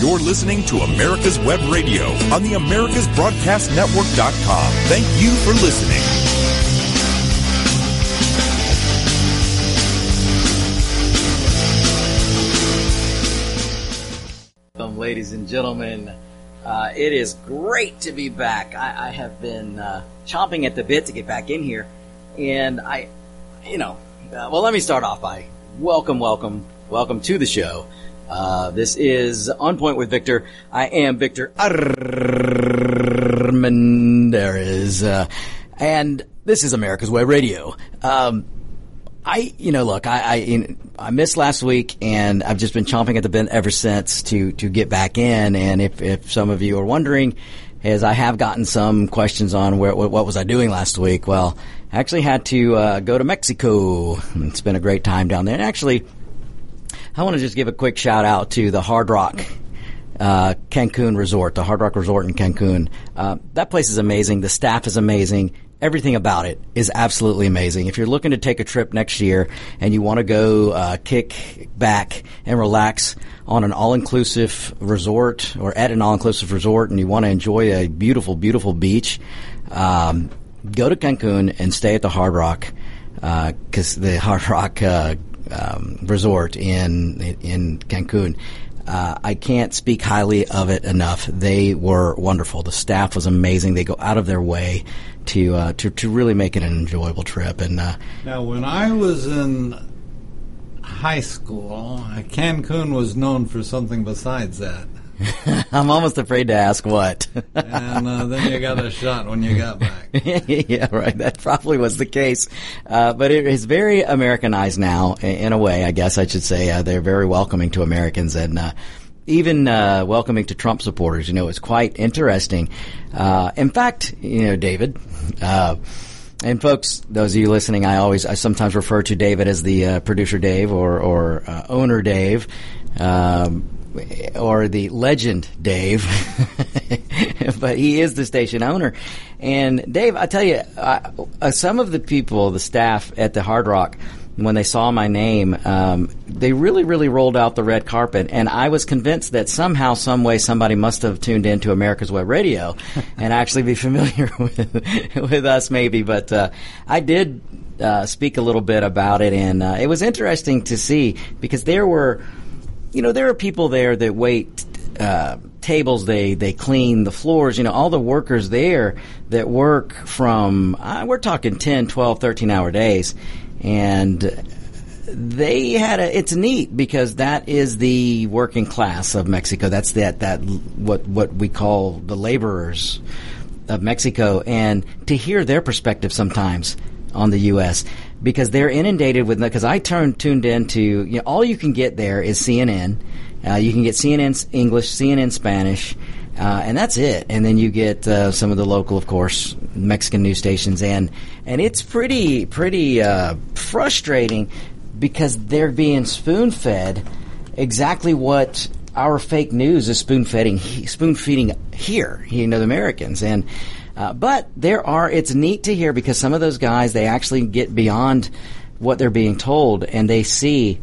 You're listening to America's Web Radio on the AmericasBroadcastNetwork.com. Thank you for listening. ladies and gentlemen. Uh, it is great to be back. I, I have been uh, chomping at the bit to get back in here, and I, you know, uh, well, let me start off by welcome, welcome, welcome to the show. Uh, this is On Point with Victor. I am Victor Armendariz, uh, and this is America's Web Radio. Um, I, you know, look, I, I, I missed last week, and I've just been chomping at the bit ever since to to get back in. And if if some of you are wondering, as I have gotten some questions on where what, what was I doing last week? Well, I actually had to uh, go to Mexico. It's been a great time down there. And actually, I want to just give a quick shout out to the Hard Rock uh, Cancun Resort, the Hard Rock Resort in Cancun. Uh, that place is amazing. The staff is amazing everything about it is absolutely amazing. If you're looking to take a trip next year and you want to go uh, kick back and relax on an all-inclusive resort or at an all-inclusive resort and you want to enjoy a beautiful, beautiful beach, um, go to Cancun and stay at the Hard Rock because uh, the Hard Rock uh, um, Resort in in Cancun. Uh, I can't speak highly of it enough. They were wonderful. The staff was amazing. They go out of their way to uh, to to really make it an enjoyable trip. And uh, now, when I was in high school, Cancun was known for something besides that. I'm almost afraid to ask what. and uh, then you got a shot when you got back. yeah, right. That probably was the case. Uh, but it is very Americanized now, in a way, I guess I should say. Uh, they're very welcoming to Americans and uh, even uh, welcoming to Trump supporters. You know, it's quite interesting. Uh, in fact, you know, David, uh, and folks, those of you listening, I always, I sometimes refer to David as the uh, producer Dave or, or uh, owner Dave. Um, or the legend Dave, but he is the station owner. And Dave, I tell you, uh, some of the people, the staff at the Hard Rock, when they saw my name, um, they really, really rolled out the red carpet, and I was convinced that somehow, some way, somebody must have tuned into America's Web Radio and actually be familiar with with us, maybe. But uh, I did uh, speak a little bit about it, and uh, it was interesting to see because there were, you know, there are people there that wait. Uh, tables they they clean the floors you know all the workers there that work from uh, we're talking 10 12 13 hour days and they had a. It's neat because that is the working class of Mexico. That's that that what what we call the laborers of Mexico, and to hear their perspective sometimes on the U.S. because they're inundated with because I turned tuned into you know, all you can get there is CNN. Uh, you can get CNN English, CNN Spanish, uh, and that's it. And then you get uh, some of the local, of course, Mexican news stations, and and it's pretty pretty uh, frustrating because they're being spoon fed exactly what our fake news is spoon feeding spoon feeding here, you know, the Americans and. Uh, but there are, it's neat to hear because some of those guys, they actually get beyond what they're being told and they see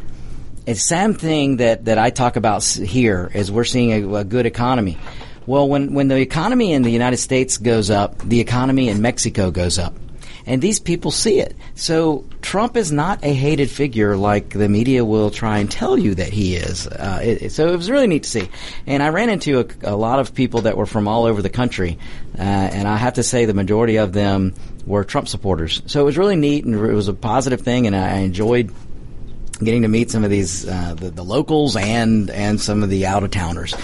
it's same thing that, that I talk about here is we're seeing a, a good economy. Well, when, when the economy in the United States goes up, the economy in Mexico goes up. And these people see it. So Trump is not a hated figure like the media will try and tell you that he is. Uh, it, so it was really neat to see. And I ran into a, a lot of people that were from all over the country. Uh, and I have to say the majority of them were Trump supporters. So it was really neat and it was a positive thing and I enjoyed getting to meet some of these uh, the, the, locals and and some of the out of towners.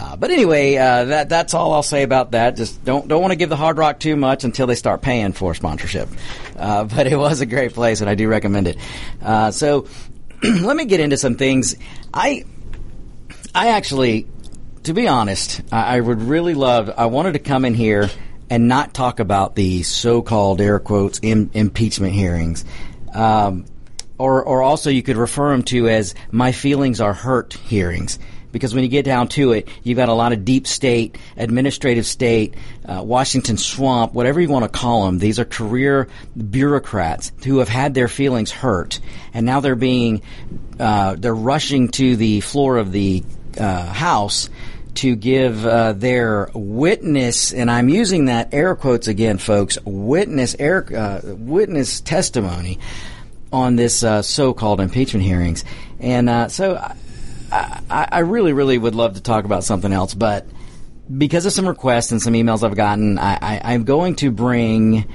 Uh, but anyway, uh, that that's all I'll say about that. Just don't don't want to give the Hard Rock too much until they start paying for sponsorship. Uh, but it was a great place, and I do recommend it. Uh, so let me get into some things. I I actually, to be honest, I, I would really love. I wanted to come in here and not talk about the so-called air quotes Im- impeachment hearings. Um, or, or also you could refer them to as my feelings are hurt hearings because when you get down to it, you've got a lot of deep state, administrative state, uh, Washington swamp, whatever you want to call them. These are career bureaucrats who have had their feelings hurt, and now they're being, uh, they're rushing to the floor of the uh, House to give uh, their witness, and I'm using that air quotes again, folks, witness air uh, witness testimony on this uh, so-called impeachment hearings, and uh, so I, I, really, really would love to talk about something else, but because of some requests and some emails I've gotten, I, I, I'm going to bring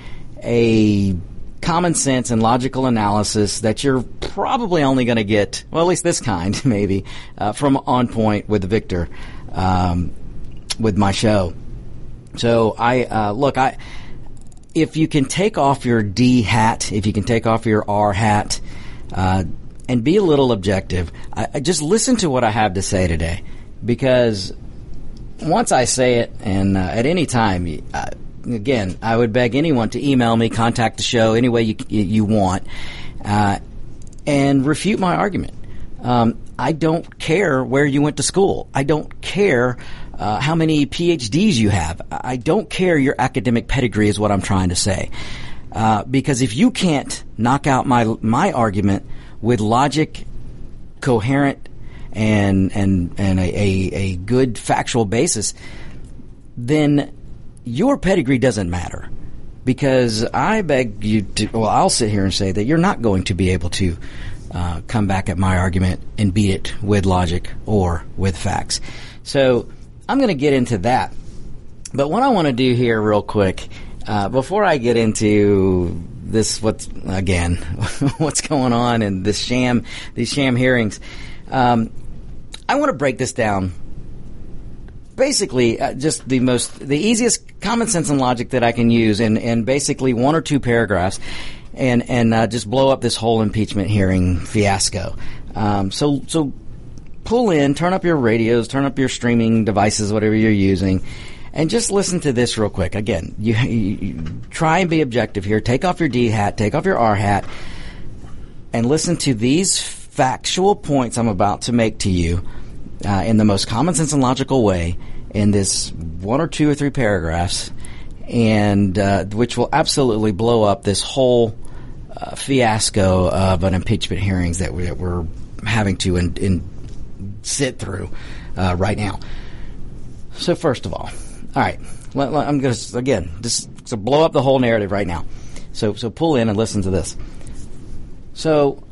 a common sense and logical analysis that you're probably only going to get, well, at least this kind, maybe, uh, from On Point with Victor, um, with my show. So I uh, look, I if you can take off your D hat, if you can take off your R hat, uh, and be a little objective, I, I just listen to what I have to say today, because once I say it, and uh, at any time, again, I would beg anyone to email me, contact the show any way you you want, uh, and refute my argument. Um, I don't care where you went to school. I don't care uh, how many PhDs you have. I don't care your academic pedigree is what I'm trying to say. Uh, because if you can't knock out my my argument with logic, coherent, and and and a, a, a good factual basis, then your pedigree doesn't matter because I beg you to. Well, I'll sit here and say that you're not going to be able to uh, come back at my argument and beat it with logic or with facts. So I'm going to get into that. But what I want to do here, real quick, uh, before I get into this, what's again, what's going on in this sham, these sham hearings, um, I want to break this down basically uh, just the most the easiest common sense and logic that I can use in, in basically one or two paragraphs and and uh, just blow up this whole impeachment hearing fiasco. Um, so so pull in, turn up your radios, turn up your streaming devices, whatever you're using. And just listen to this real quick. Again, you, you, try and be objective here. Take off your D hat, take off your R hat, and listen to these factual points I'm about to make to you uh, in the most common sense and logical way in this one or two or three paragraphs, and uh, which will absolutely blow up this whole uh, fiasco of an impeachment hearings that, we, are having to in, in sit through uh, right now. So first of all, all right, I'm going to again just blow up the whole narrative right now. So so pull in and listen to this. So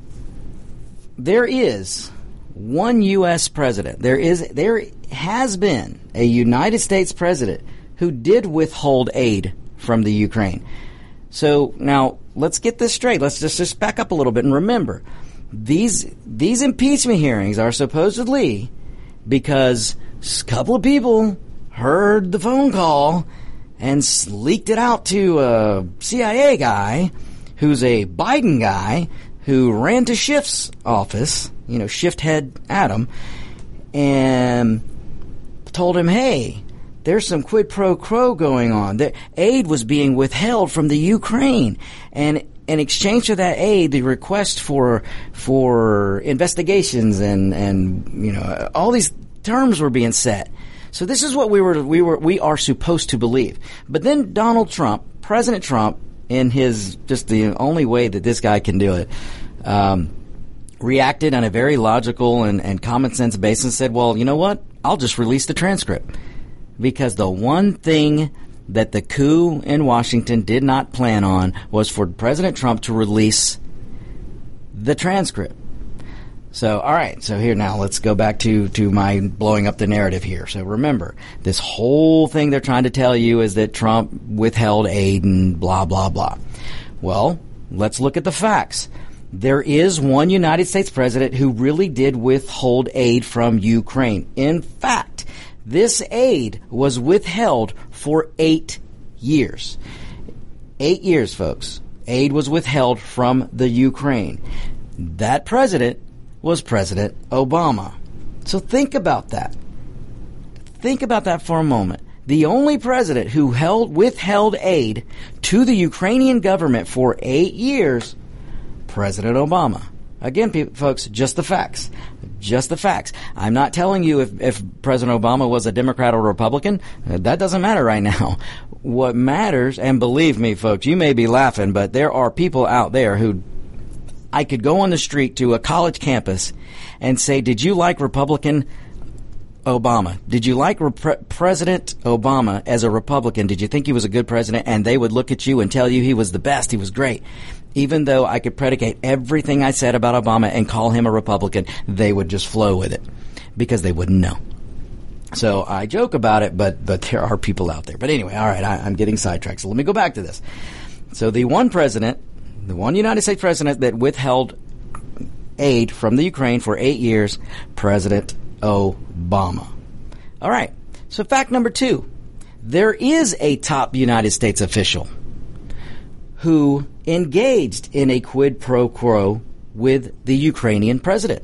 there is one U.S. president. There is there has been a United States president who did withhold aid from the Ukraine. So now let's get this straight. Let's just, just back up a little bit and remember these these impeachment hearings are supposedly because a couple of people heard the phone call and leaked it out to a CIA guy who's a Biden guy who ran to Schiff's office, you know, Shift head Adam, and told him, hey, there's some quid pro quo going on. The aid was being withheld from the Ukraine, and in exchange for that aid, the request for for investigations and and you know all these terms were being set. So this is what we were we were we are supposed to believe. But then Donald Trump, President Trump, in his just the only way that this guy can do it. Um, reacted on a very logical and, and common sense basis and said, well, you know what? I'll just release the transcript. Because the one thing that the coup in Washington did not plan on was for President Trump to release the transcript. So, all right. So here now, let's go back to to my blowing up the narrative here. So remember, this whole thing they're trying to tell you is that Trump withheld aid and blah blah blah. Well, let's look at the facts. There is one United States president who really did withhold aid from Ukraine. In fact, this aid was withheld for eight years. Eight years, folks. Aid was withheld from the Ukraine. That president was President Obama. So think about that. Think about that for a moment. The only president who held withheld aid to the Ukrainian government for eight years, President Obama. Again, people, folks, just the facts. Just the facts. I'm not telling you if, if President Obama was a Democrat or Republican. That doesn't matter right now. What matters, and believe me, folks, you may be laughing, but there are people out there who I could go on the street to a college campus and say, Did you like Republican Obama? Did you like Rep- President Obama as a Republican? Did you think he was a good president? And they would look at you and tell you he was the best, he was great. Even though I could predicate everything I said about Obama and call him a Republican, they would just flow with it because they wouldn't know. So I joke about it, but but there are people out there. But anyway, all right, I, I'm getting sidetracked. So let me go back to this. So the one president, the one United States president that withheld aid from the Ukraine for eight years, President Obama. All right. So fact number two, there is a top United States official who engaged in a quid pro quo with the Ukrainian president.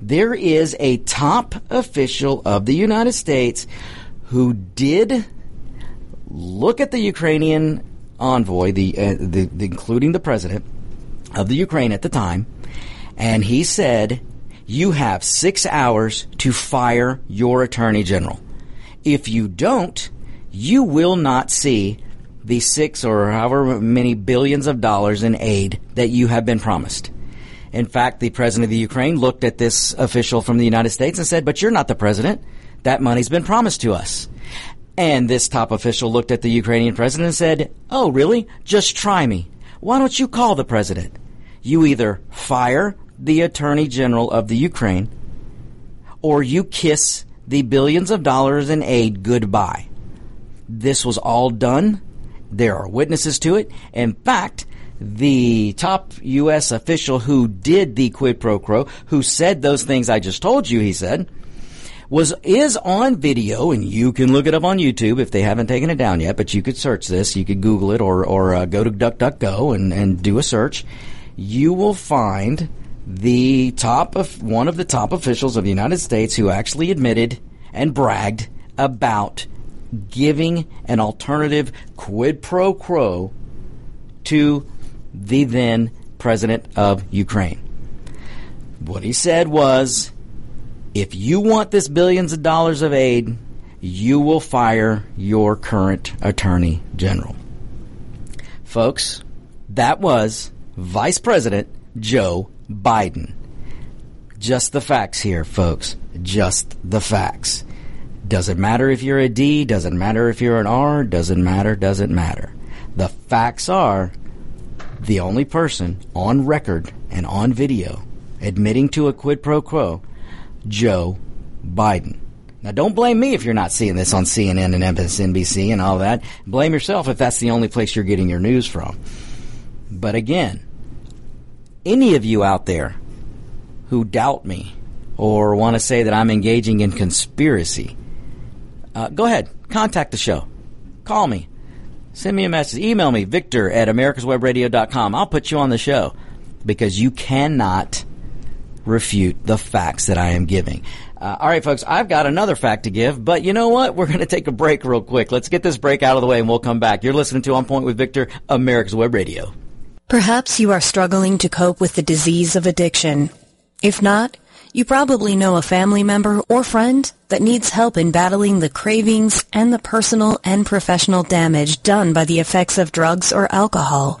There is a top official of the United States who did look at the Ukrainian envoy, the, uh, the, the including the president of the Ukraine at the time, and he said, "You have six hours to fire your attorney general. If you don't, you will not see the six or however many billions of dollars in aid that you have been promised." In fact, the president of the Ukraine looked at this official from the United States and said, "But you're not the president. That money's been promised to us." And this top official looked at the Ukrainian president and said, Oh, really? Just try me. Why don't you call the president? You either fire the attorney general of the Ukraine or you kiss the billions of dollars in aid goodbye. This was all done. There are witnesses to it. In fact, the top U.S. official who did the quid pro quo, who said those things I just told you, he said, was is on video, and you can look it up on YouTube if they haven't taken it down yet. But you could search this, you could Google it, or or uh, go to DuckDuckGo and and do a search. You will find the top of one of the top officials of the United States who actually admitted and bragged about giving an alternative quid pro quo to the then president of Ukraine. What he said was if you want this billions of dollars of aid, you will fire your current attorney general. Folks, that was Vice President Joe Biden. Just the facts here, folks. Just the facts. Doesn't matter if you're a D, doesn't matter if you're an R, doesn't matter, doesn't matter. The facts are the only person on record and on video admitting to a quid pro quo, Joe Biden. Now, don't blame me if you're not seeing this on CNN and MSNBC and all that. Blame yourself if that's the only place you're getting your news from. But again, any of you out there who doubt me or want to say that I'm engaging in conspiracy, uh, go ahead, contact the show. Call me. Send me a message. Email me, victor at americaswebradio.com. I'll put you on the show because you cannot refute the facts that I am giving. Uh, all right, folks, I've got another fact to give, but you know what? We're going to take a break real quick. Let's get this break out of the way and we'll come back. You're listening to On Point with Victor, America's Web Radio. Perhaps you are struggling to cope with the disease of addiction. If not, you probably know a family member or friend that needs help in battling the cravings and the personal and professional damage done by the effects of drugs or alcohol.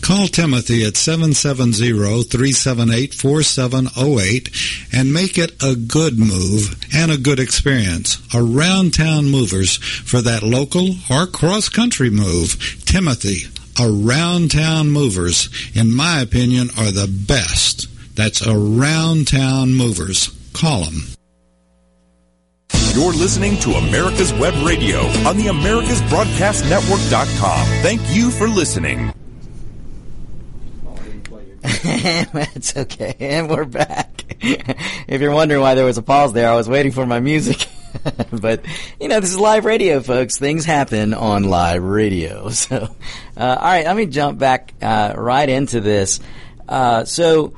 Call Timothy at 770-378-4708 and make it a good move and a good experience. Around town movers for that local or cross country move. Timothy, around town movers, in my opinion, are the best. That's around town movers. Call them. You're listening to America's Web Radio on the AmericasBroadcastNetwork.com. Thank you for listening. That's okay. And we're back. if you're wondering why there was a pause there, I was waiting for my music. but, you know, this is live radio, folks. Things happen on live radio. So, uh, all right, let me jump back uh, right into this. Uh, so,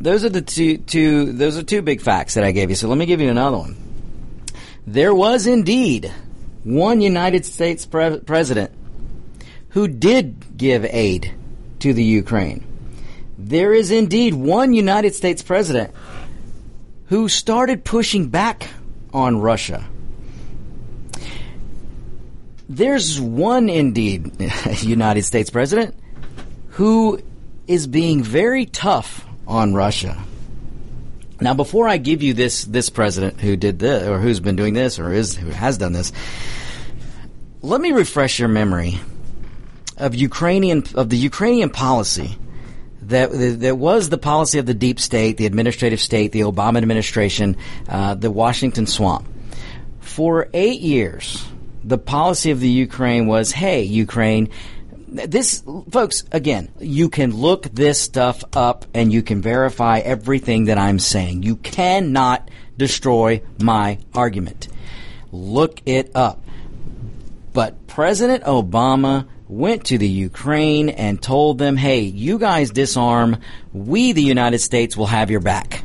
those are the two, two, those are two big facts that I gave you. So let me give you another one. There was indeed one United States pre- president who did give aid to the Ukraine. There is indeed one United States president who started pushing back on Russia. There's one indeed United States president who is being very tough on Russia. Now, before I give you this this president who did this, or who's been doing this, or is who has done this, let me refresh your memory of Ukrainian of the Ukrainian policy that that was the policy of the deep state, the administrative state, the Obama administration, uh, the Washington swamp. For eight years, the policy of the Ukraine was, "Hey, Ukraine." This, folks, again, you can look this stuff up and you can verify everything that I'm saying. You cannot destroy my argument. Look it up. But President Obama went to the Ukraine and told them, hey, you guys disarm. We, the United States, will have your back.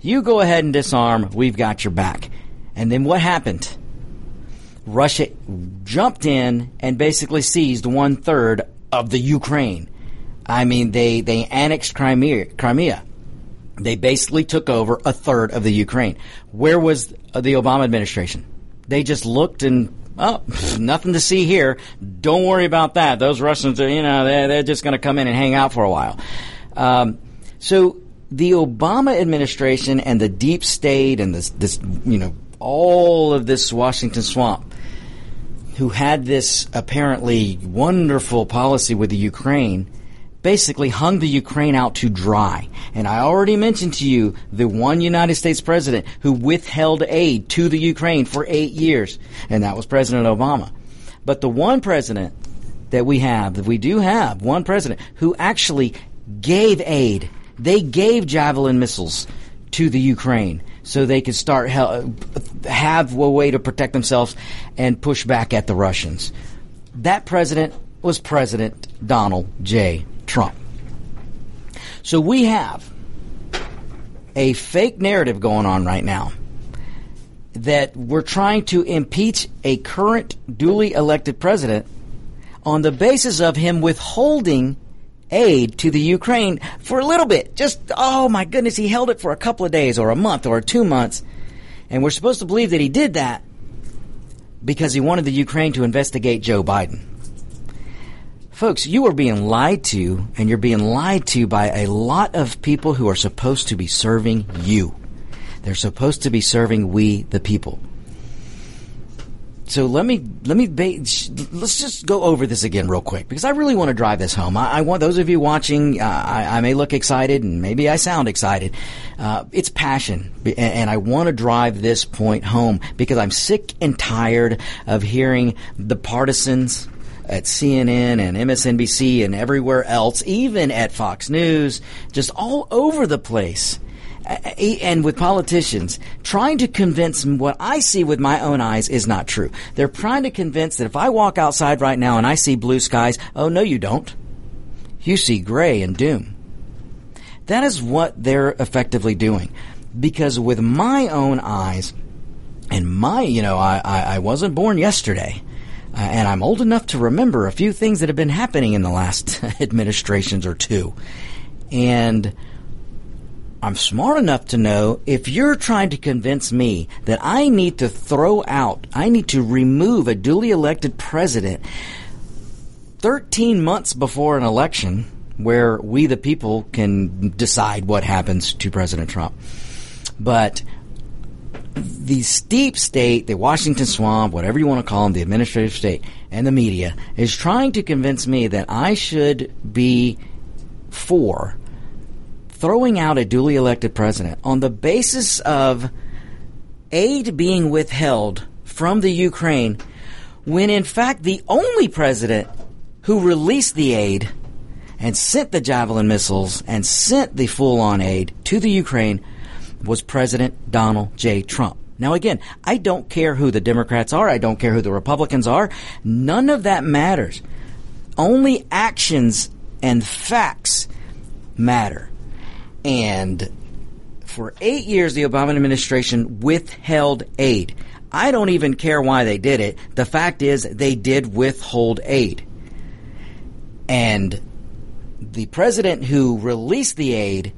You go ahead and disarm. We've got your back. And then what happened? Russia jumped in and basically seized one third of the Ukraine. I mean, they, they annexed Crimea, Crimea. They basically took over a third of the Ukraine. Where was the Obama administration? They just looked and oh, nothing to see here. Don't worry about that. Those Russians are, you know, they're, they're just going to come in and hang out for a while. Um, so the Obama administration and the deep state and this, this, you know, all of this Washington swamp, who had this apparently wonderful policy with the Ukraine, basically hung the Ukraine out to dry. And I already mentioned to you the one United States president who withheld aid to the Ukraine for eight years, and that was President Obama. But the one president that we have, that we do have, one president who actually gave aid, they gave javelin missiles to the Ukraine so they could start have a way to protect themselves and push back at the Russians. That president was President Donald J. Trump. So we have a fake narrative going on right now that we're trying to impeach a current duly elected president on the basis of him withholding aid to the Ukraine for a little bit. Just, oh my goodness, he held it for a couple of days or a month or two months. And we're supposed to believe that he did that because he wanted the Ukraine to investigate Joe Biden. Folks, you are being lied to, and you're being lied to by a lot of people who are supposed to be serving you. They're supposed to be serving we, the people. So let me let me let's just go over this again real quick because I really want to drive this home. I, I want those of you watching. Uh, I, I, may look excited and maybe I sound excited. Uh, it's passion, and, and I want to drive this point home because I'm sick and tired of hearing the partisans at CNN and MSNBC and everywhere else, even at Fox News, just all over the place. And with politicians, trying to convince what I see with my own eyes is not true. They're trying to convince that if I walk outside right now and I see blue skies, oh no, you don't. You see gray and doom. That is what they're effectively doing. Because with my own eyes, and my, you know, I, I, I wasn't born yesterday. Uh, and I'm old enough to remember a few things that have been happening in the last administrations or two. And I'm smart enough to know if you're trying to convince me that I need to throw out, I need to remove a duly elected president 13 months before an election where we, the people, can decide what happens to President Trump. But the steep state, the Washington swamp, whatever you want to call them, the administrative state, and the media is trying to convince me that I should be for throwing out a duly elected president on the basis of aid being withheld from the Ukraine when in fact the only president who released the aid and sent the Javelin missiles and sent the full on aid to the Ukraine was President Donald J. Trump. Now again, I don't care who the Democrats are. I don't care who the Republicans are. None of that matters. Only actions and facts matter. And for eight years, the Obama administration withheld aid. I don't even care why they did it. The fact is, they did withhold aid. And the president who released the aid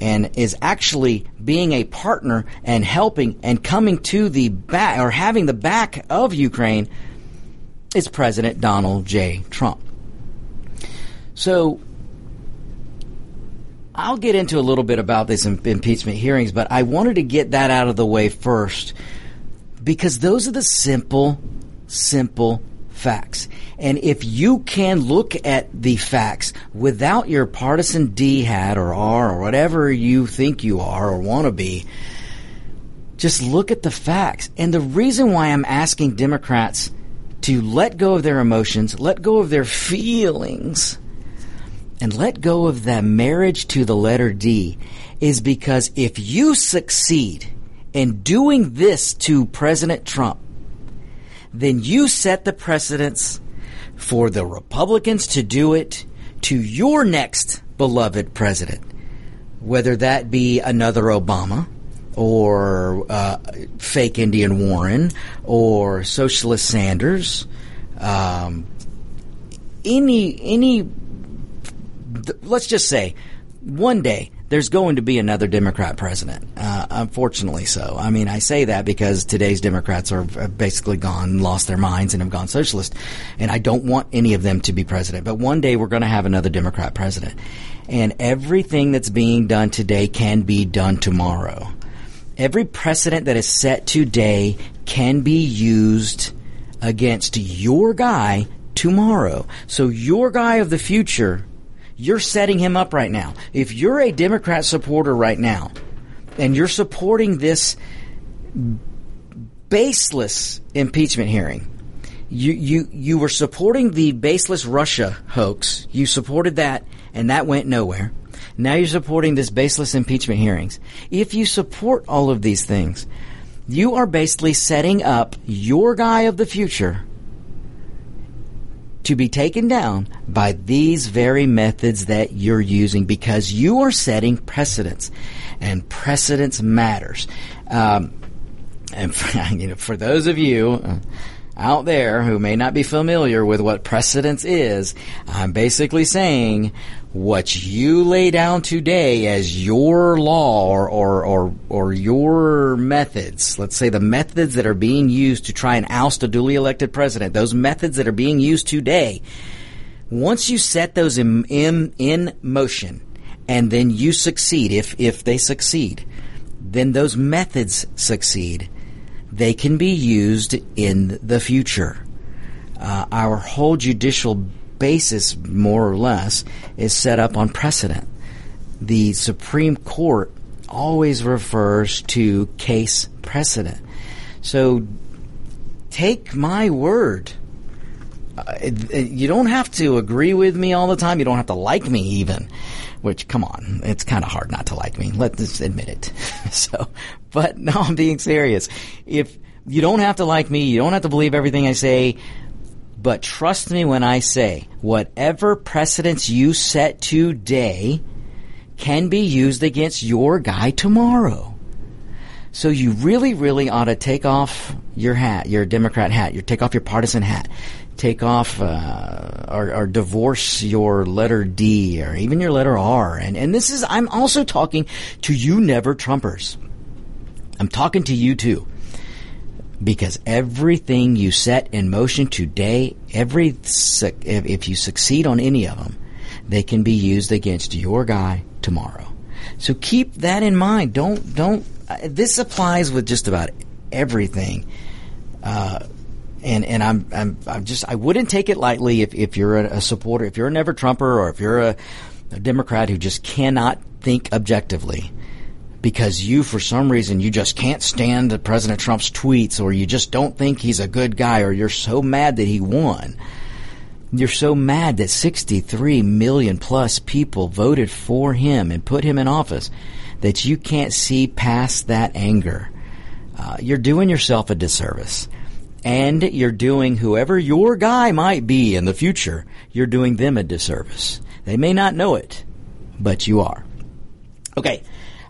and is actually being a partner and helping and coming to the back or having the back of Ukraine is President Donald J. Trump. So I'll get into a little bit about these impeachment hearings, but I wanted to get that out of the way first because those are the simple, simple facts. And if you can look at the facts without your partisan D hat or R or whatever you think you are or want to be, just look at the facts. And the reason why I'm asking Democrats to let go of their emotions, let go of their feelings, and let go of that marriage to the letter D is because if you succeed in doing this to President Trump, then you set the precedence for the Republicans to do it to your next beloved president, whether that be another Obama or uh, fake Indian Warren or socialist Sanders, um, any any. Let's just say, one day there's going to be another Democrat president. Uh, unfortunately, so. I mean, I say that because today's Democrats are basically gone, lost their minds, and have gone socialist. And I don't want any of them to be president. But one day we're going to have another Democrat president, and everything that's being done today can be done tomorrow. Every precedent that is set today can be used against your guy tomorrow. So your guy of the future you're setting him up right now. If you're a Democrat supporter right now, and you're supporting this baseless impeachment hearing, you, you, you were supporting the baseless Russia hoax. You supported that, and that went nowhere. Now you're supporting this baseless impeachment hearings. If you support all of these things, you are basically setting up your guy of the future to be taken down by these very methods that you're using because you are setting precedents and precedence matters. Um, and for, you know, for those of you uh, out there who may not be familiar with what precedence is, I'm basically saying what you lay down today as your law or, or, or, or your methods, let's say the methods that are being used to try and oust a duly elected president, those methods that are being used today, once you set those in, in, in motion and then you succeed, if, if they succeed, then those methods succeed. They can be used in the future. Uh, our whole judicial basis, more or less, is set up on precedent. The Supreme Court always refers to case precedent. So take my word. Uh, you don't have to agree with me all the time. You don't have to like me even. Which, come on, it's kind of hard not to like me. Let's admit it. so, but no, I'm being serious. If you don't have to like me, you don't have to believe everything I say. But trust me when I say, whatever precedents you set today can be used against your guy tomorrow. So you really, really ought to take off your hat, your Democrat hat, your take off your partisan hat, take off uh, or, or divorce your letter D or even your letter R. And and this is I'm also talking to you, never Trumpers. I'm talking to you too because everything you set in motion today, every if you succeed on any of them, they can be used against your guy tomorrow. So keep that in mind. Don't don't. Uh, this applies with just about everything. Uh, and and I'm, I'm I'm just I wouldn't take it lightly if, if you're a, a supporter, if you're a never Trumper, or if you're a, a Democrat who just cannot think objectively because you, for some reason, you just can't stand President Trump's tweets, or you just don't think he's a good guy, or you're so mad that he won. You're so mad that 63 million plus people voted for him and put him in office that you can't see past that anger. Uh, you're doing yourself a disservice. And you're doing whoever your guy might be in the future, you're doing them a disservice. They may not know it, but you are. Okay.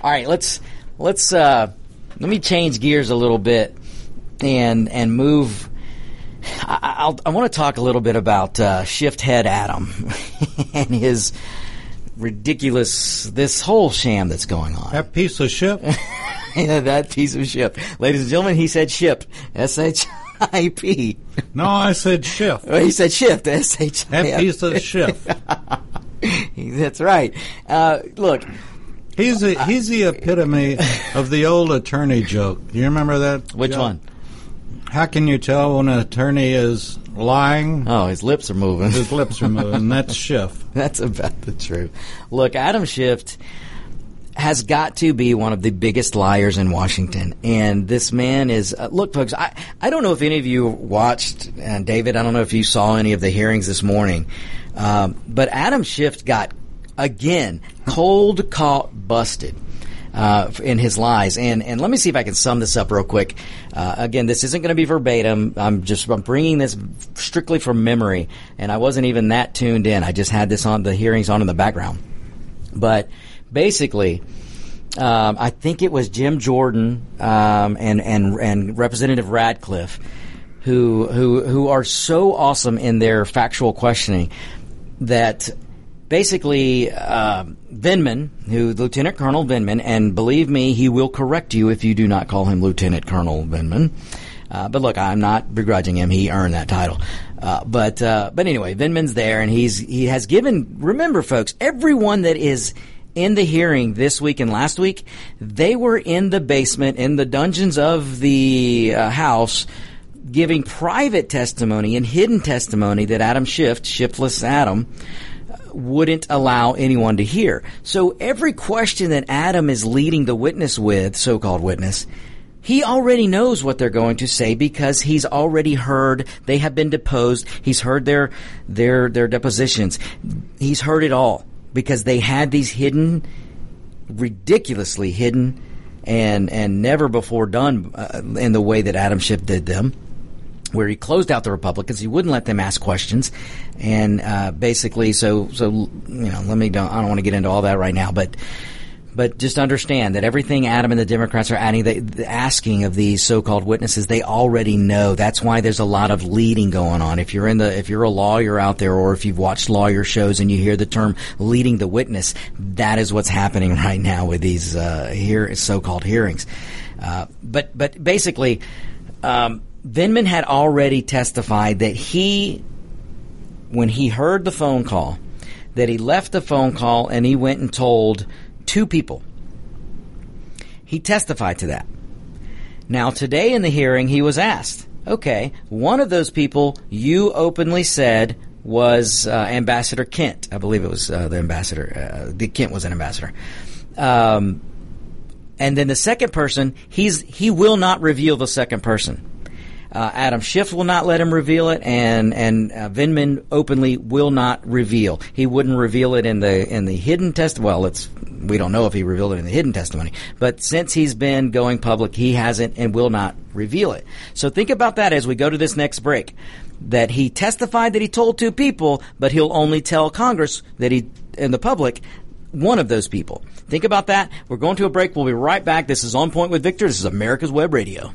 All right, let's let's uh, let me change gears a little bit and and move. I, I'll, I want to talk a little bit about uh, Shift Head Adam and his ridiculous this whole sham that's going on. That piece of ship. that piece of ship, ladies and gentlemen. He said ship. S H I P. No, I said shift. Well, he said shift. S H. That piece of shift. That's right. Uh, look, He's a, he's the epitome of the old attorney joke. Do you remember that? Which joke? one? How can you tell when an attorney is lying? Oh, his lips are moving. His lips are moving. That's Schiff. That's about the truth. Look, Adam Schiff has got to be one of the biggest liars in Washington. And this man is, uh, look, folks, I, I don't know if any of you watched, and David, I don't know if you saw any of the hearings this morning, um, but Adam Schiff got again, cold caught busted. Uh, in his lies. And and let me see if I can sum this up real quick. Uh, again, this isn't going to be verbatim. I'm just I'm bringing this strictly from memory, and I wasn't even that tuned in. I just had this on the hearings on in the background. But basically, um, I think it was Jim Jordan um, and and and Representative Ratcliffe, who who who are so awesome in their factual questioning that basically, uh, Vindman, who Lieutenant Colonel Vindman, and believe me, he will correct you if you do not call him Lieutenant Colonel Vindman. Uh, but look, I'm not begrudging him; he earned that title. Uh, but uh, but anyway, Vindman's there, and he's he has given. Remember, folks, everyone that is in the hearing this week and last week, they were in the basement in the dungeons of the uh, House giving private testimony and hidden testimony that Adam Schiff, shiftless Adam, wouldn't allow anyone to hear. So every question that Adam is leading the witness with, so-called witness, he already knows what they're going to say because he's already heard they have been deposed. He's heard their their their depositions. He's heard it all because they had these hidden, ridiculously hidden, and and never before done uh, in the way that Adam Schiff did them where he closed out the Republicans. He wouldn't let them ask questions, and uh, basically, so so you know, let me don't I don't want to get into all that right now, but but just understand that everything Adam and the Democrats are adding, the, the asking of these so-called witnesses, they already know. That's why there's a lot of leading going on. If you're in the, if you're a lawyer out there, or if you've watched lawyer shows and you hear the term "leading the witness," that is what's happening right now with these uh, here so-called hearings. Uh, but but basically. Um, Vindman had already testified that he, when he heard the phone call, that he left the phone call and he went and told two people. He testified to that. Now, today in the hearing, he was asked, okay, one of those people you openly said was uh, Ambassador Kent. I believe it was uh, the ambassador. Uh, the Kent was an ambassador. Um, and then the second person, he's he will not reveal the second person. Uh, Adam Schiff will not let him reveal it, and and uh, Vindman openly will not reveal. He wouldn't reveal it in the in the hidden test. Well, it's we don't know if he revealed it in the hidden testimony, but since he's been going public, he hasn't and will not reveal it. So think about that as we go to this next break. That he testified that he told two people, but he'll only tell Congress that he and the public one of those people. Think about that. We're going to a break. We'll be right back. This is On Point with Victor. This is America's Web Radio.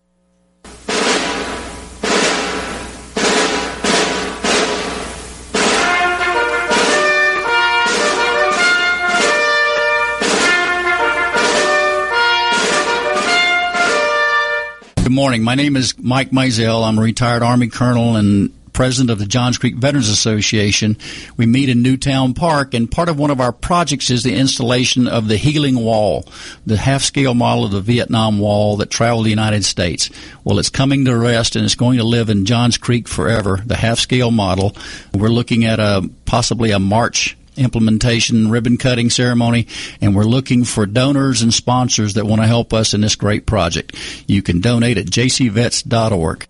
Good morning. My name is Mike Mizell. I'm a retired Army colonel and president of the Johns Creek Veterans Association. We meet in Newtown Park, and part of one of our projects is the installation of the Healing Wall, the half scale model of the Vietnam Wall that traveled the United States. Well, it's coming to rest and it's going to live in Johns Creek forever, the half scale model. We're looking at a possibly a March implementation ribbon cutting ceremony, and we're looking for donors and sponsors that want to help us in this great project. You can donate at jcvets.org.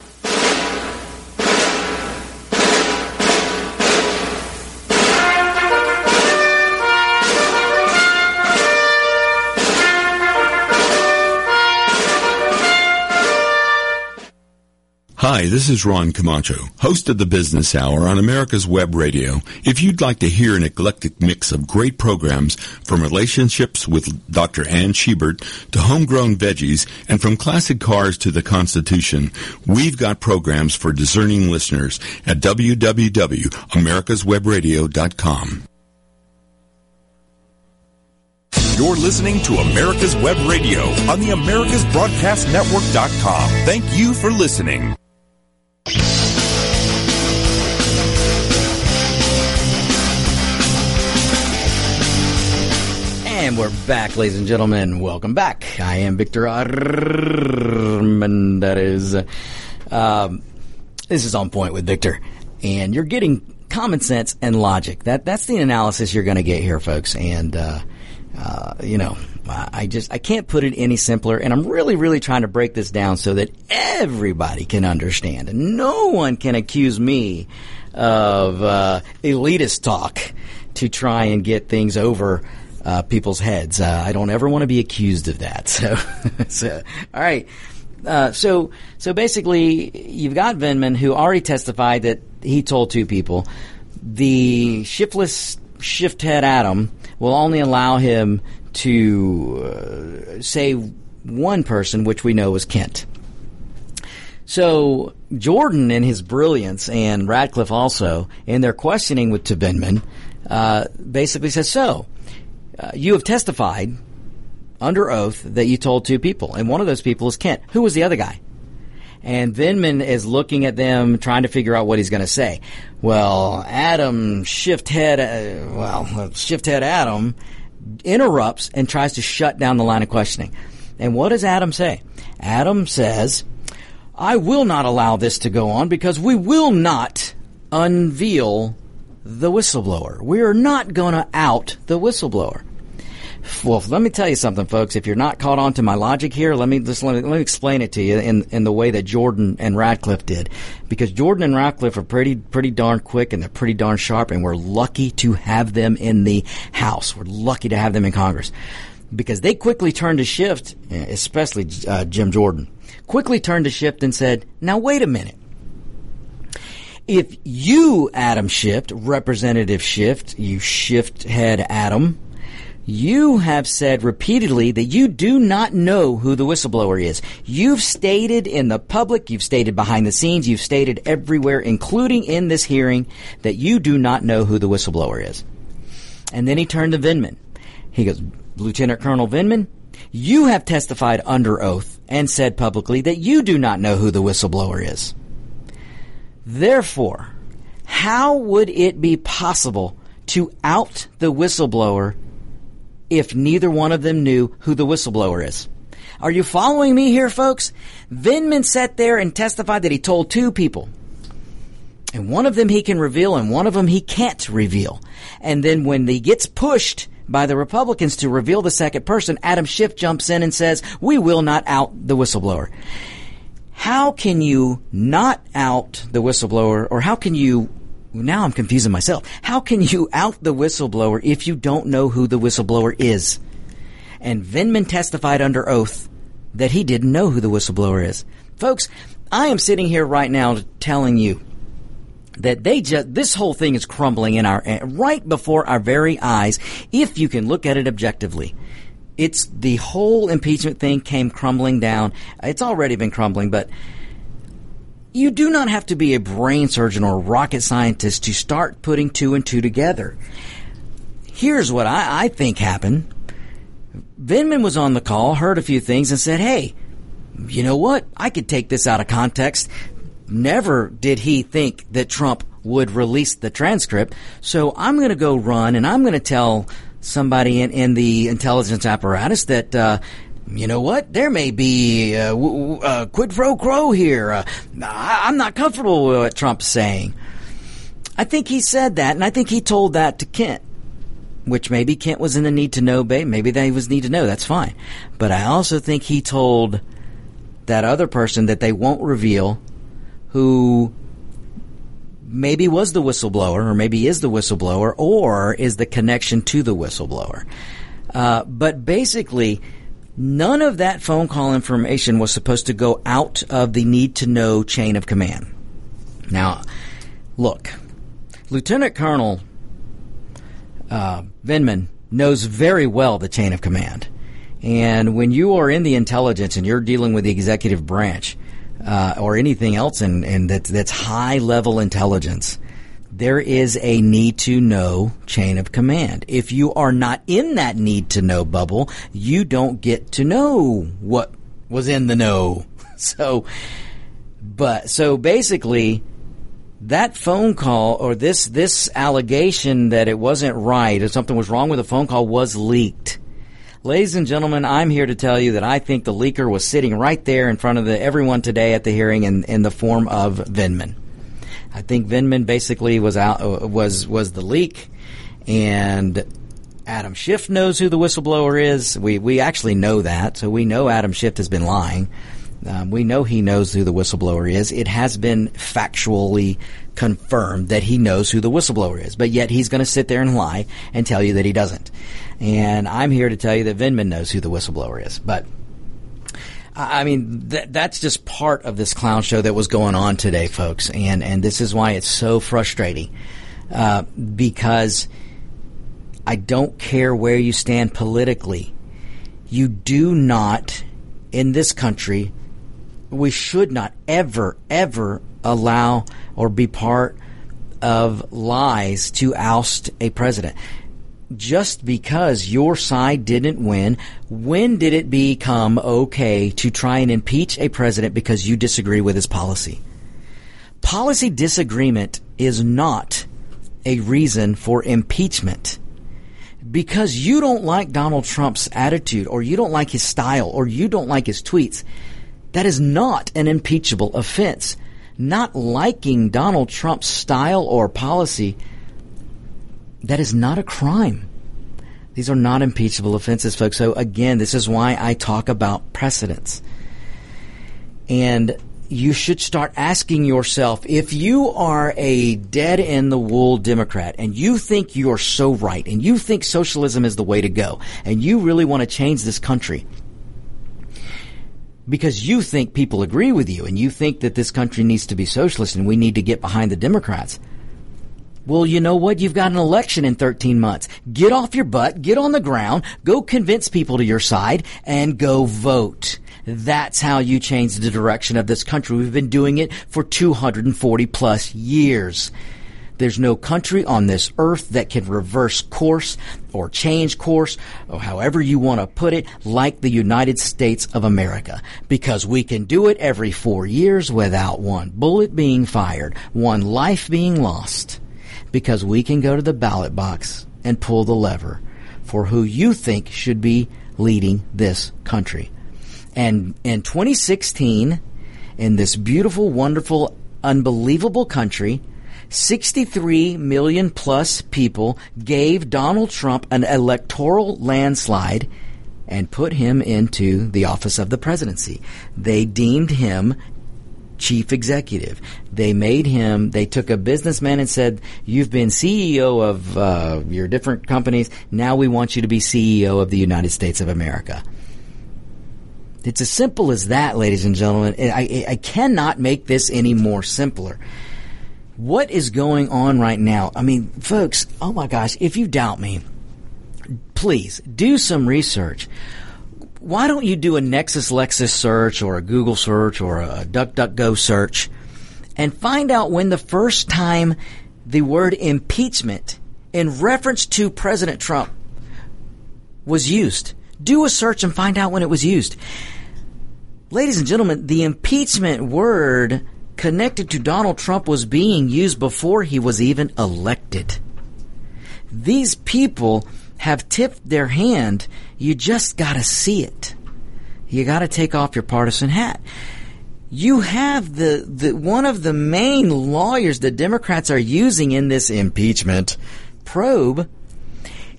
Hi, this is Ron Camacho, host of the Business Hour on America's Web Radio. If you'd like to hear an eclectic mix of great programs from relationships with Dr. Ann Schubert to homegrown veggies and from classic cars to the Constitution, we've got programs for discerning listeners at www.americaswebradio.com. You're listening to America's Web Radio on the AmericasBroadcastNetwork.com. Thank you for listening. And we're back, ladies and gentlemen. Welcome back. I am Victor Armendariz. Um, this is on point with Victor, and you're getting common sense and logic. That that's the analysis you're going to get here, folks. And uh, uh, you know, I just I can't put it any simpler. And I'm really, really trying to break this down so that everybody can understand, and no one can accuse me of uh, elitist talk to try and get things over uh, people's heads. Uh, I don't ever want to be accused of that. So, so all right. Uh, so, so basically, you've got Vindman who already testified that he told two people. The shiftless shift head Adam will only allow him to uh, say one person, which we know was Kent. So Jordan, in his brilliance, and Ratcliffe also, in their questioning with Tubinman, uh, basically says, "So, uh, you have testified under oath that you told two people, and one of those people is Kent. Who was the other guy?" And Vindman is looking at them, trying to figure out what he's going to say. Well, Adam shift head, uh, well, shift head Adam interrupts and tries to shut down the line of questioning. And what does Adam say? Adam says, I will not allow this to go on because we will not unveil the whistleblower. We are not going to out the whistleblower. Well, let me tell you something, folks. If you're not caught on to my logic here, let me just let me, let me explain it to you in in the way that Jordan and Ratcliffe did, because Jordan and Ratcliffe are pretty pretty darn quick and they're pretty darn sharp, and we're lucky to have them in the House. We're lucky to have them in Congress, because they quickly turned to Schiff, especially uh, Jim Jordan, quickly turned to Schiff and said, "Now wait a minute." If you, Adam Schiff, Representative Schiff, you shift head Adam, you have said repeatedly that you do not know who the whistleblower is. You've stated in the public, you've stated behind the scenes, you've stated everywhere, including in this hearing, that you do not know who the whistleblower is. And then he turned to Vindman. He goes, Lieutenant Colonel Vindman, you have testified under oath and said publicly that you do not know who the whistleblower is. Therefore, how would it be possible to out the whistleblower if neither one of them knew who the whistleblower is? Are you following me here, folks? Vindman sat there and testified that he told two people. And one of them he can reveal and one of them he can't reveal. And then when he gets pushed by the Republicans to reveal the second person, Adam Schiff jumps in and says, we will not out the whistleblower. How can you not out the whistleblower or how can you now I'm confusing myself. How can you out the whistleblower if you don't know who the whistleblower is? And Vindman testified under oath that he didn't know who the whistleblower is. Folks, I am sitting here right now telling you that they just this whole thing is crumbling in our eh, right before our very eyes if you can look at it objectively it's the whole impeachment thing came crumbling down it's already been crumbling but you do not have to be a brain surgeon or rocket scientist to start putting two and two together here's what i, I think happened Vindman was on the call, heard a few things, and said, Hey, you know what? I could take this out of context. Never did he think that Trump would release the transcript. So I'm going to go run and I'm going to tell somebody in, in the intelligence apparatus that, uh, you know what? There may be a, a quid pro quo here. Uh, I, I'm not comfortable with what Trump's saying. I think he said that, and I think he told that to Kent which maybe Kent was in the need to know bay. Maybe they was need to know. That's fine. But I also think he told that other person that they won't reveal who maybe was the whistleblower or maybe is the whistleblower or is the connection to the whistleblower. Uh, but basically, none of that phone call information was supposed to go out of the need to know chain of command. Now, look, Lieutenant Colonel uh, knows very well the chain of command. And when you are in the intelligence and you're dealing with the executive branch uh, or anything else in that, that's high level intelligence, there is a need to know chain of command. If you are not in that need to know bubble, you don't get to know what was in the know. So, but so basically, that phone call or this this allegation that it wasn't right or something was wrong with the phone call was leaked. Ladies and gentlemen, I'm here to tell you that I think the leaker was sitting right there in front of the, everyone today at the hearing in, in the form of Vindman. I think Vindman basically was out uh, was was the leak, and Adam Schiff knows who the whistleblower is. We we actually know that, so we know Adam Schiff has been lying. Um, we know he knows who the whistleblower is. It has been factually confirmed that he knows who the whistleblower is, but yet he's going to sit there and lie and tell you that he doesn't. And I'm here to tell you that Vindman knows who the whistleblower is. But I mean, th- that's just part of this clown show that was going on today, folks. And and this is why it's so frustrating uh, because I don't care where you stand politically. You do not in this country we should not ever, ever allow or be part of lies to oust a president. Just because your side didn't win, when did it become okay to try and impeach a president because you disagree with his policy? Policy disagreement is not a reason for impeachment because you don't like Donald Trump's attitude or you don't like his style or you don't like his tweets that is not an impeachable offense. Not liking Donald Trump's style or policy, that is not a crime. These are not impeachable offenses, folks. So again, this is why I talk about precedents. And you should start asking yourself if you are a dead in the wool Democrat and you think you're so right and you think socialism is the way to go and you really want to change this country, because you think people agree with you and you think that this country needs to be socialist and we need to get behind the Democrats. Well, you know what? You've got an election in 13 months. Get off your butt, get on the ground, go convince people to your side, and go vote. That's how you change the direction of this country. We've been doing it for 240 plus years. There's no country on this earth that can reverse course or change course or however you want to put it like the United States of America because we can do it every four years without one bullet being fired, one life being lost because we can go to the ballot box and pull the lever for who you think should be leading this country. And in 2016, in this beautiful, wonderful, unbelievable country, 63 million plus people gave Donald Trump an electoral landslide and put him into the office of the presidency. They deemed him chief executive. They made him, they took a businessman and said, You've been CEO of uh, your different companies. Now we want you to be CEO of the United States of America. It's as simple as that, ladies and gentlemen. I, I cannot make this any more simpler. What is going on right now? I mean, folks, oh my gosh, if you doubt me, please do some research why don't you do a Nexus Lexis search or a Google search or a DuckDuckGo search and find out when the first time the word impeachment in reference to President Trump was used. Do a search and find out when it was used. Ladies and gentlemen, the impeachment word connected to Donald Trump was being used before he was even elected. These people have tipped their hand. You just got to see it. You got to take off your partisan hat. You have the, the one of the main lawyers the Democrats are using in this impeachment probe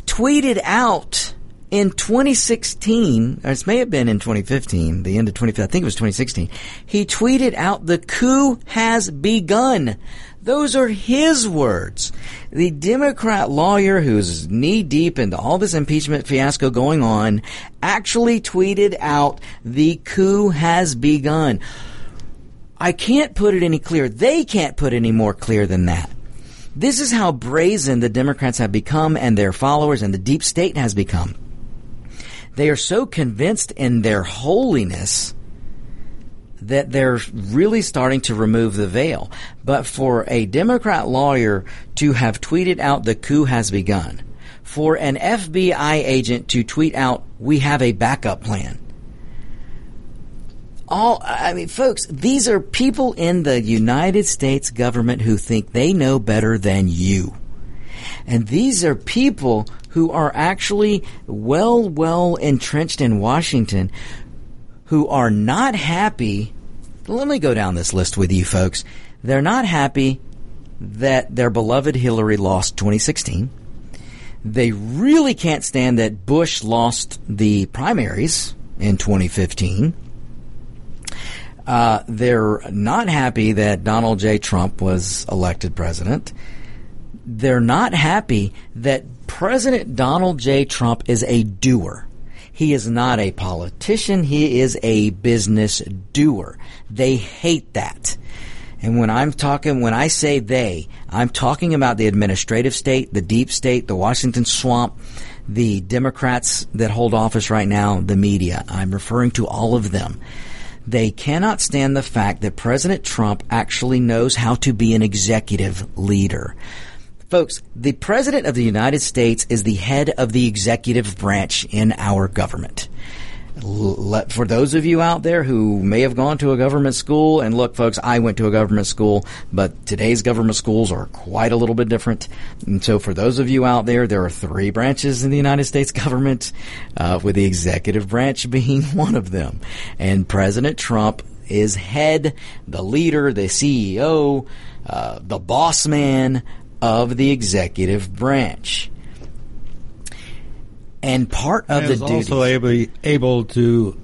tweeted out in 2016, or it may have been in 2015, the end of 2015, I think it was 2016, he tweeted out the coup has begun. Those are his words. The Democrat lawyer who's knee deep into all this impeachment fiasco going on actually tweeted out the coup has begun. I can't put it any clearer. They can't put it any more clear than that. This is how brazen the Democrats have become and their followers and the deep state has become. They are so convinced in their holiness that they're really starting to remove the veil. But for a Democrat lawyer to have tweeted out the coup has begun, for an FBI agent to tweet out, we have a backup plan. All, I mean, folks, these are people in the United States government who think they know better than you. And these are people who are actually well, well entrenched in Washington who are not happy. Let me go down this list with you folks. They're not happy that their beloved Hillary lost 2016. They really can't stand that Bush lost the primaries in 2015. Uh, they're not happy that Donald J. Trump was elected president. They're not happy that President Donald J. Trump is a doer. He is not a politician. He is a business doer. They hate that. And when I'm talking, when I say they, I'm talking about the administrative state, the deep state, the Washington swamp, the Democrats that hold office right now, the media. I'm referring to all of them. They cannot stand the fact that President Trump actually knows how to be an executive leader. Folks, the President of the United States is the head of the executive branch in our government. For those of you out there who may have gone to a government school, and look, folks, I went to a government school, but today's government schools are quite a little bit different. And so, for those of you out there, there are three branches in the United States government, uh, with the executive branch being one of them. And President Trump is head, the leader, the CEO, uh, the boss man of the executive branch. And part of and the duty also able, able to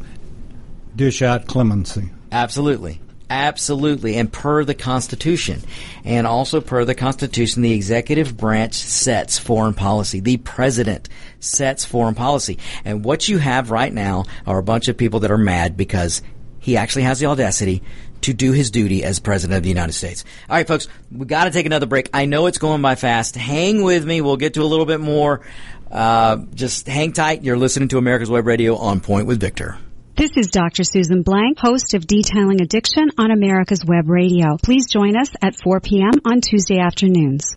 dish out clemency. Absolutely. Absolutely. And per the Constitution. And also per the Constitution, the executive branch sets foreign policy. The president sets foreign policy. And what you have right now are a bunch of people that are mad because he actually has the audacity to do his duty as president of the United States. All right, folks, we got to take another break. I know it's going by fast. Hang with me. We'll get to a little bit more. Uh, just hang tight. You're listening to America's Web Radio on Point with Victor. This is Dr. Susan Blank, host of Detailing Addiction on America's Web Radio. Please join us at 4 p.m. on Tuesday afternoons.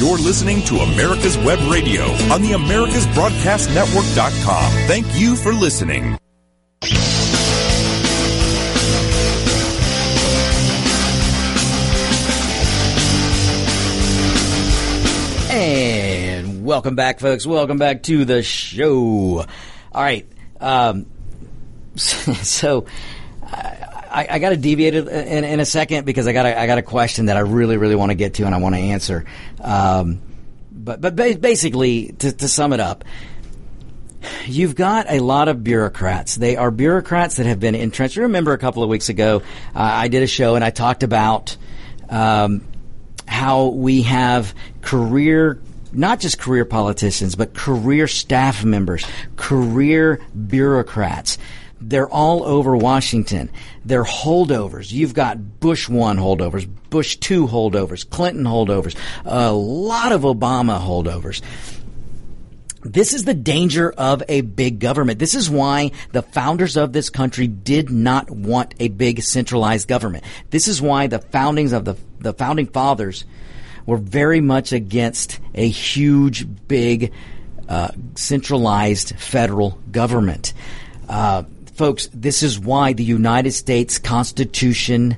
You're listening to America's Web Radio on the AmericasBroadcastNetwork.com. Thank you for listening. And welcome back, folks. Welcome back to the show. All right. Um, so I, I got to deviate in, in, a second because I got a, I got a question that I really really want to get to and I want to answer. Um, but but basically, to, to sum it up, you've got a lot of bureaucrats. They are bureaucrats that have been entrenched. Remember, a couple of weeks ago, uh, I did a show and I talked about um, how we have career not just career politicians, but career staff members, career bureaucrats. They're all over Washington. They're holdovers. You've got Bush 1 holdovers, Bush 2 holdovers, Clinton holdovers, a lot of Obama holdovers. This is the danger of a big government. This is why the founders of this country did not want a big centralized government. This is why the foundings of the, the founding fathers were very much against a huge, big, uh, centralized federal government. Uh, folks, this is why the United States Constitution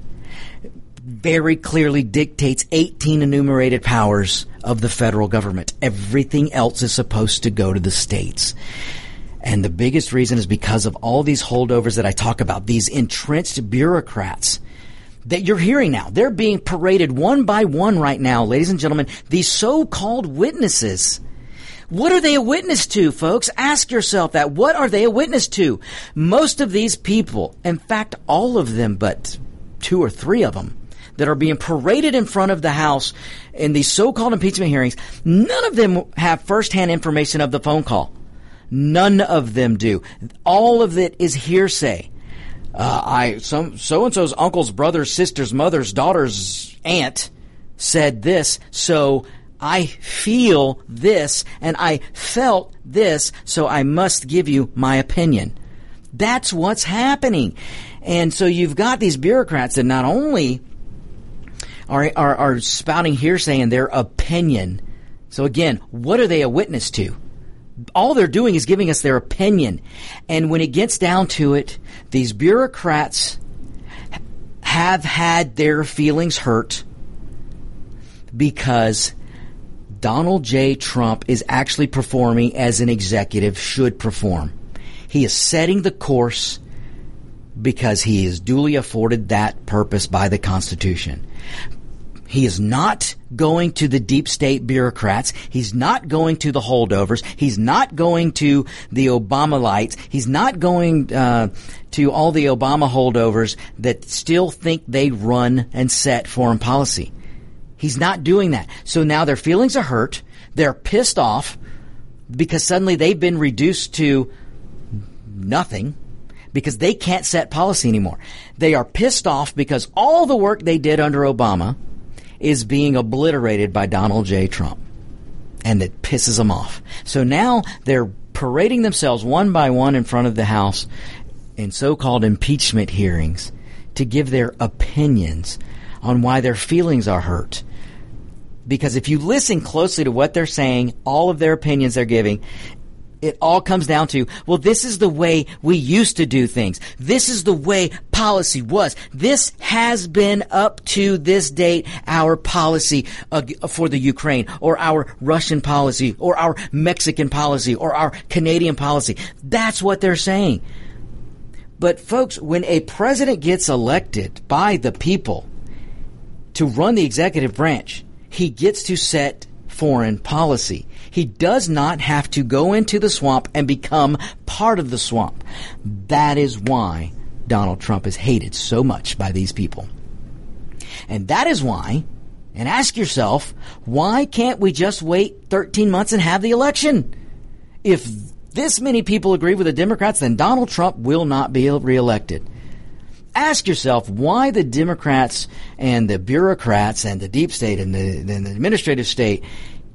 very clearly dictates 18 enumerated powers of the federal government. Everything else is supposed to go to the states. And the biggest reason is because of all these holdovers that I talk about, these entrenched bureaucrats that you're hearing now. They're being paraded one by one right now, ladies and gentlemen. These so-called witnesses. What are they a witness to, folks? Ask yourself that. What are they a witness to? Most of these people, in fact, all of them, but two or three of them, that are being paraded in front of the House in these so-called impeachment hearings, none of them have firsthand information of the phone call. None of them do. All of it is hearsay uh, I some so and so's uncle's brother's sister's mother's daughter's aunt said this, so I feel this and I felt this, so I must give you my opinion. That's what's happening. And so you've got these bureaucrats that not only are, are, are spouting hearsay in their opinion. So again, what are they a witness to? all they're doing is giving us their opinion. And when it gets down to it, these bureaucrats have had their feelings hurt because Donald J. Trump is actually performing as an executive should perform. He is setting the course because he is duly afforded that purpose by the Constitution. He is not going to the deep state bureaucrats. He's not going to the holdovers. He's not going to the Obamalites. He's not going uh, to all the Obama holdovers that still think they run and set foreign policy. He's not doing that. So now their feelings are hurt. They're pissed off because suddenly they've been reduced to nothing because they can't set policy anymore. They are pissed off because all the work they did under Obama – is being obliterated by Donald J. Trump. And it pisses them off. So now they're parading themselves one by one in front of the House in so-called impeachment hearings to give their opinions on why their feelings are hurt. Because if you listen closely to what they're saying, all of their opinions they're giving, it all comes down to, well, this is the way we used to do things. This is the way policy was. This has been up to this date our policy uh, for the Ukraine or our Russian policy or our Mexican policy or our Canadian policy. That's what they're saying. But folks, when a president gets elected by the people to run the executive branch, he gets to set foreign policy. He does not have to go into the swamp and become part of the swamp. That is why Donald Trump is hated so much by these people. And that is why, and ask yourself, why can't we just wait 13 months and have the election? If this many people agree with the Democrats, then Donald Trump will not be reelected. Ask yourself why the Democrats and the bureaucrats and the deep state and the, and the administrative state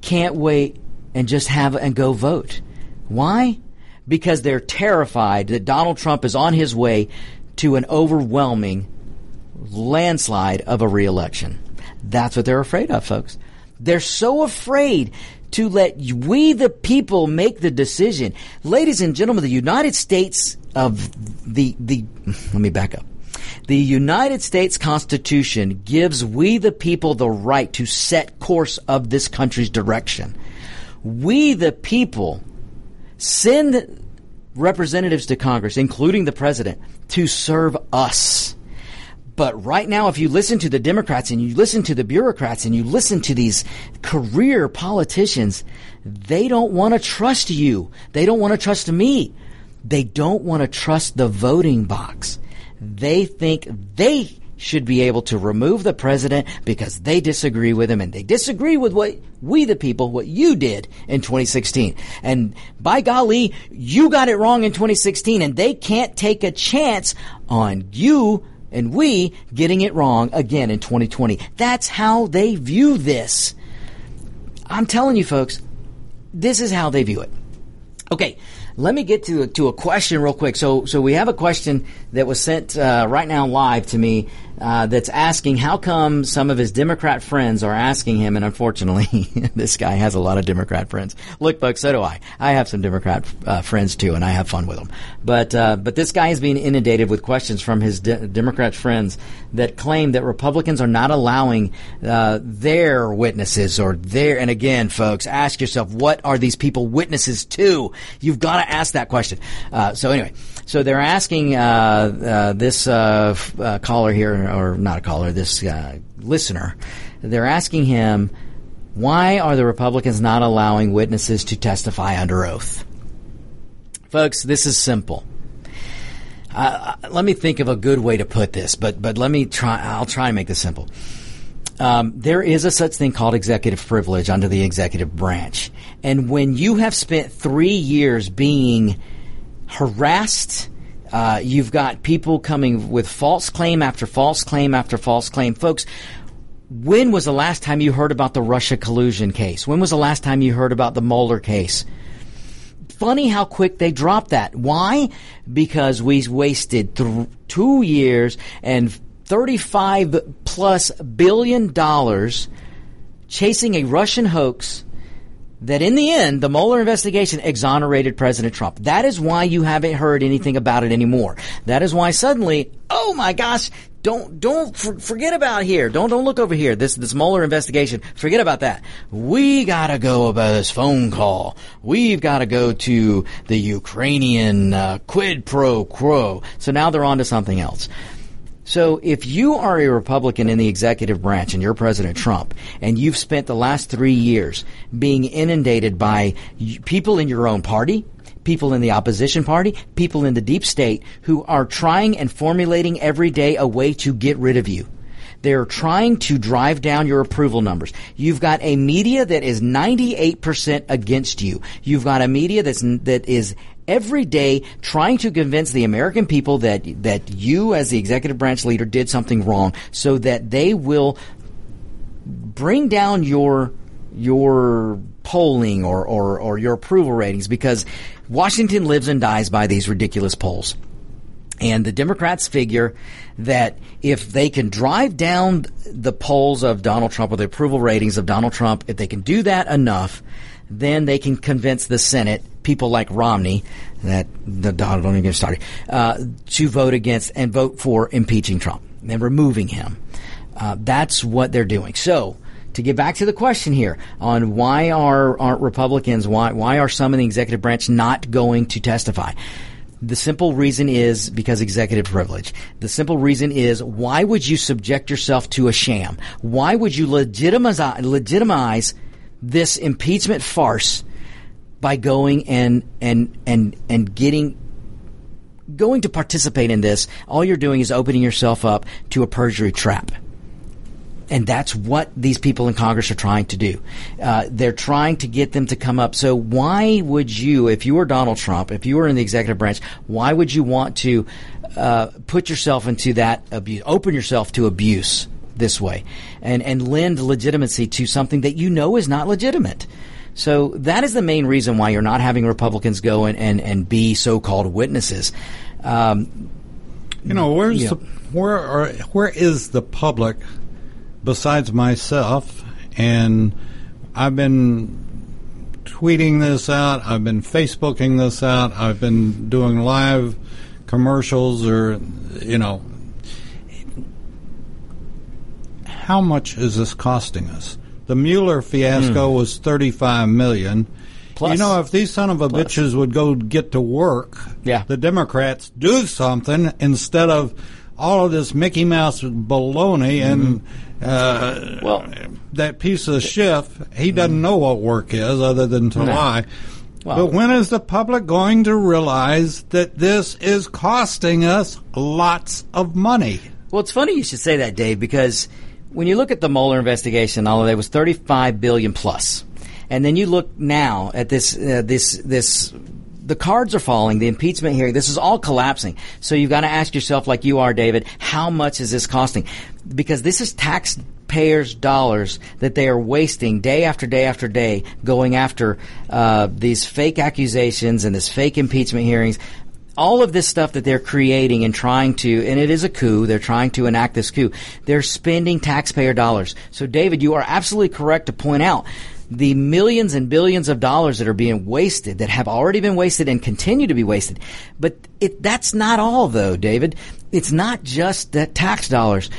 can't wait and just have and go vote. Why? Because they're terrified that Donald Trump is on his way to an overwhelming landslide of a reelection. That's what they're afraid of, folks. They're so afraid to let we, the people, make the decision. Ladies and gentlemen, the United States of the, the, let me back up. The United States Constitution gives we, the people, the right to set course of this country's direction we, the people, send representatives to Congress, including the president, to serve us. But right now, if you listen to the Democrats and you listen to the bureaucrats and you listen to these career politicians, they don't want to trust you. They don't want to trust me. They don't want to trust the voting box. They think they should be able to remove the president because they disagree with him and they disagree with what we the people, what you did in 2016. And by golly, you got it wrong in 2016 and they can't take a chance on you and we getting it wrong again in 2020. That's how they view this. I'm telling you folks, this is how they view it. Okay, let me get to to a question real quick. So so we have a question that was sent uh, right now live to me uh, that's asking how come some of his Democrat friends are asking him, and unfortunately, this guy has a lot of Democrat friends. Look, folks, so do I. I have some Democrat uh, friends too, and I have fun with them. But uh, but this guy is being inundated with questions from his de- Democrat friends that claim that Republicans are not allowing uh, their witnesses or their. And again, folks, ask yourself, what are these people witnesses to? You've got to ask that question. Uh, so anyway. So they're asking uh, this uh, uh or not a caller, this uh, listener. They're asking him, why are the Republicans not allowing witnesses to testify under oath? Folks, this is simple. Uh, let me think of a good way to put this, but but let me try. I'll try and make this simple. Um, there is a such thing called executive privilege under the executive branch, and when you have spent three years being harassed. Uh, you've got people coming with false claim after false claim after false claim. Folks, when was the last time you heard about the Russia collusion case? When was the last time you heard about the Mueller case? Funny how quick they dropped that. Why? Because we wasted th- two years and 35 plus billion dollars chasing a Russian hoax that in the end, the Mueller investigation exonerated President Trump. That is why you haven't heard anything about it anymore. That is why suddenly, oh my gosh, don't don't for, forget about here. Don't don't look over here. This this Mueller investigation. Forget about that. We gotta go about this phone call. We've got to go to the Ukrainian uh, quid pro quo. So now they're on to something else. So if you are a Republican in the executive branch and you're President Trump and you've spent the last three years being inundated by people in your own party, people in the opposition party, people in the deep state who are trying and formulating every day a way to get rid of you. They're trying to drive down your approval numbers. You've got a media that is 98% against you. You've got a media that's, that is every day trying to convince the American people that that you as the executive branch leader did something wrong so that they will bring down your your polling or, or, or your approval ratings because Washington lives and dies by these ridiculous polls. And the Democrats figure that if they can drive down the polls of Donald Trump or the approval ratings of Donald Trump, if they can do that enough, then they can convince the Senate people like Romney, that the don't even get started, uh, to vote against and vote for impeaching Trump and removing him. Uh, that's what they're doing. So, to get back to the question here on why are aren't Republicans why why are some in the executive branch not going to testify? The simple reason is because executive privilege. The simple reason is why would you subject yourself to a sham? Why would you legitimize legitimize this impeachment farce by going and and and and getting going to participate in this? All you're doing is opening yourself up to a perjury trap. And that's what these people in Congress are trying to do. Uh, they're trying to get them to come up. So why would you, if you were Donald Trump, if you were in the executive branch, why would you want to uh, put yourself into that abuse, open yourself to abuse this way, and and lend legitimacy to something that you know is not legitimate? So that is the main reason why you're not having Republicans go and and, and be so-called witnesses. Um, you know, where's the where are where is the public besides myself, and I've been tweeting this out, I've been Facebooking this out, I've been doing live commercials or, you know, how much is this costing us? The Mueller fiasco mm. was 35 million. Plus, you know, if these son of a plus. bitches would go get to work, yeah. the Democrats do something instead of all of this Mickey Mouse baloney and mm-hmm. Uh, well, that piece of Schiff, he doesn't know what work is other than to no. lie. Well, but when is the public going to realize that this is costing us lots of money? Well, it's funny you should say that, Dave, because when you look at the Mueller investigation, all although it was 35 billion plus, and then you look now at this uh, this this the cards are falling, the impeachment hearing, this is all collapsing. So you've got to ask yourself, like you are, David, how much is this costing? Because this is taxpayers' dollars that they are wasting day after day after day going after uh, these fake accusations and this fake impeachment hearings all of this stuff that they're creating and trying to, and it is a coup, they're trying to enact this coup. They're spending taxpayer dollars. So, David, you are absolutely correct to point out the millions and billions of dollars that are being wasted, that have already been wasted and continue to be wasted. But it, that's not all, though, David. It's not just that tax dollars.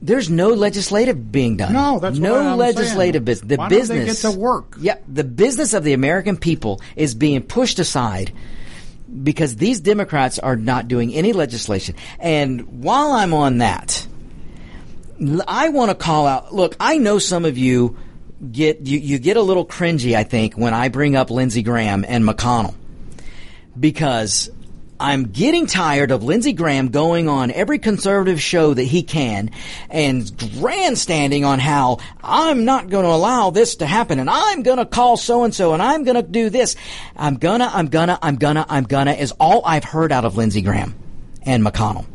There's no legislative being done. No, that's no legislative business. The Why business don't they get to work. Yeah, the business of the American people is being pushed aside because these Democrats are not doing any legislation. And while I'm on that, I want to call out. Look, I know some of you get you, you get a little cringy, I think, when I bring up Lindsey Graham and McConnell. Because I'm getting tired of Lindsey Graham going on every conservative show that he can and grandstanding on how I'm not going to allow this to happen and I'm going to call so and so and I'm going to do this. I'm gonna, I'm gonna, I'm gonna, I'm gonna is all I've heard out of Lindsey Graham and McConnell.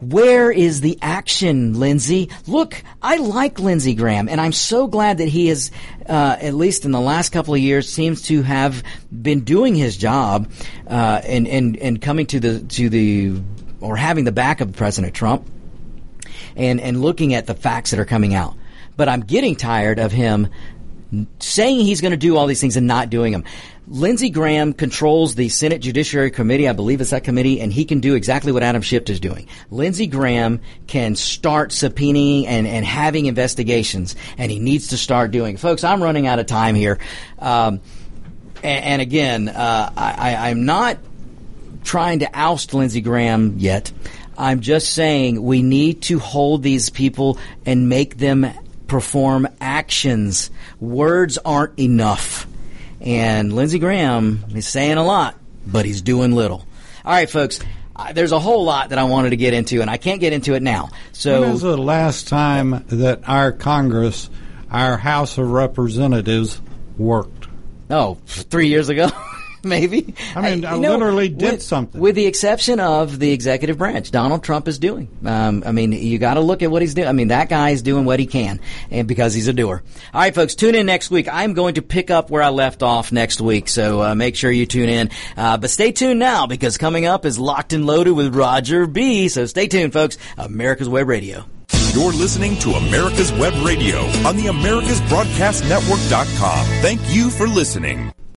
Where is the action, Lindsey? Look, I like Lindsey Graham, and I'm so glad that he has, uh, at least in the last couple of years, seems to have been doing his job uh, and, and and coming to the to the or having the back of President Trump, and and looking at the facts that are coming out. But I'm getting tired of him saying he's going to do all these things and not doing them. Lindsey Graham controls the Senate Judiciary Committee. I believe it's that committee, and he can do exactly what Adam Schiff is doing. Lindsey Graham can start subpoenaing and, and having investigations, and he needs to start doing. Folks, I'm running out of time here. Um, and, and, again, uh, I, I'm not trying to oust Lindsey Graham yet. I'm just saying we need to hold these people and make them perform actions. Words aren't enough. And Lindsey Graham is saying a lot, but he's doing little. All right, folks. Uh, there's a whole lot that I wanted to get into, and I can't get into it now. So, when was the last time that our Congress, our House of Representatives, worked? Oh, three years ago. maybe. I mean, I, I literally did with, something. With the exception of the executive branch, Donald Trump is doing. Um, I mean, you got to look at what he's doing. I mean, that guy is doing what he can, and because he's a doer. All right, folks, tune in next week. I'm going to pick up where I left off next week, so uh, make sure you tune in. Uh, but stay tuned now because coming up is Locked and Loaded with Roger B. So stay tuned, folks. America's Web Radio. You're listening to America's Web Radio on the AmericasBroadcastNetwork.com. Thank you for listening.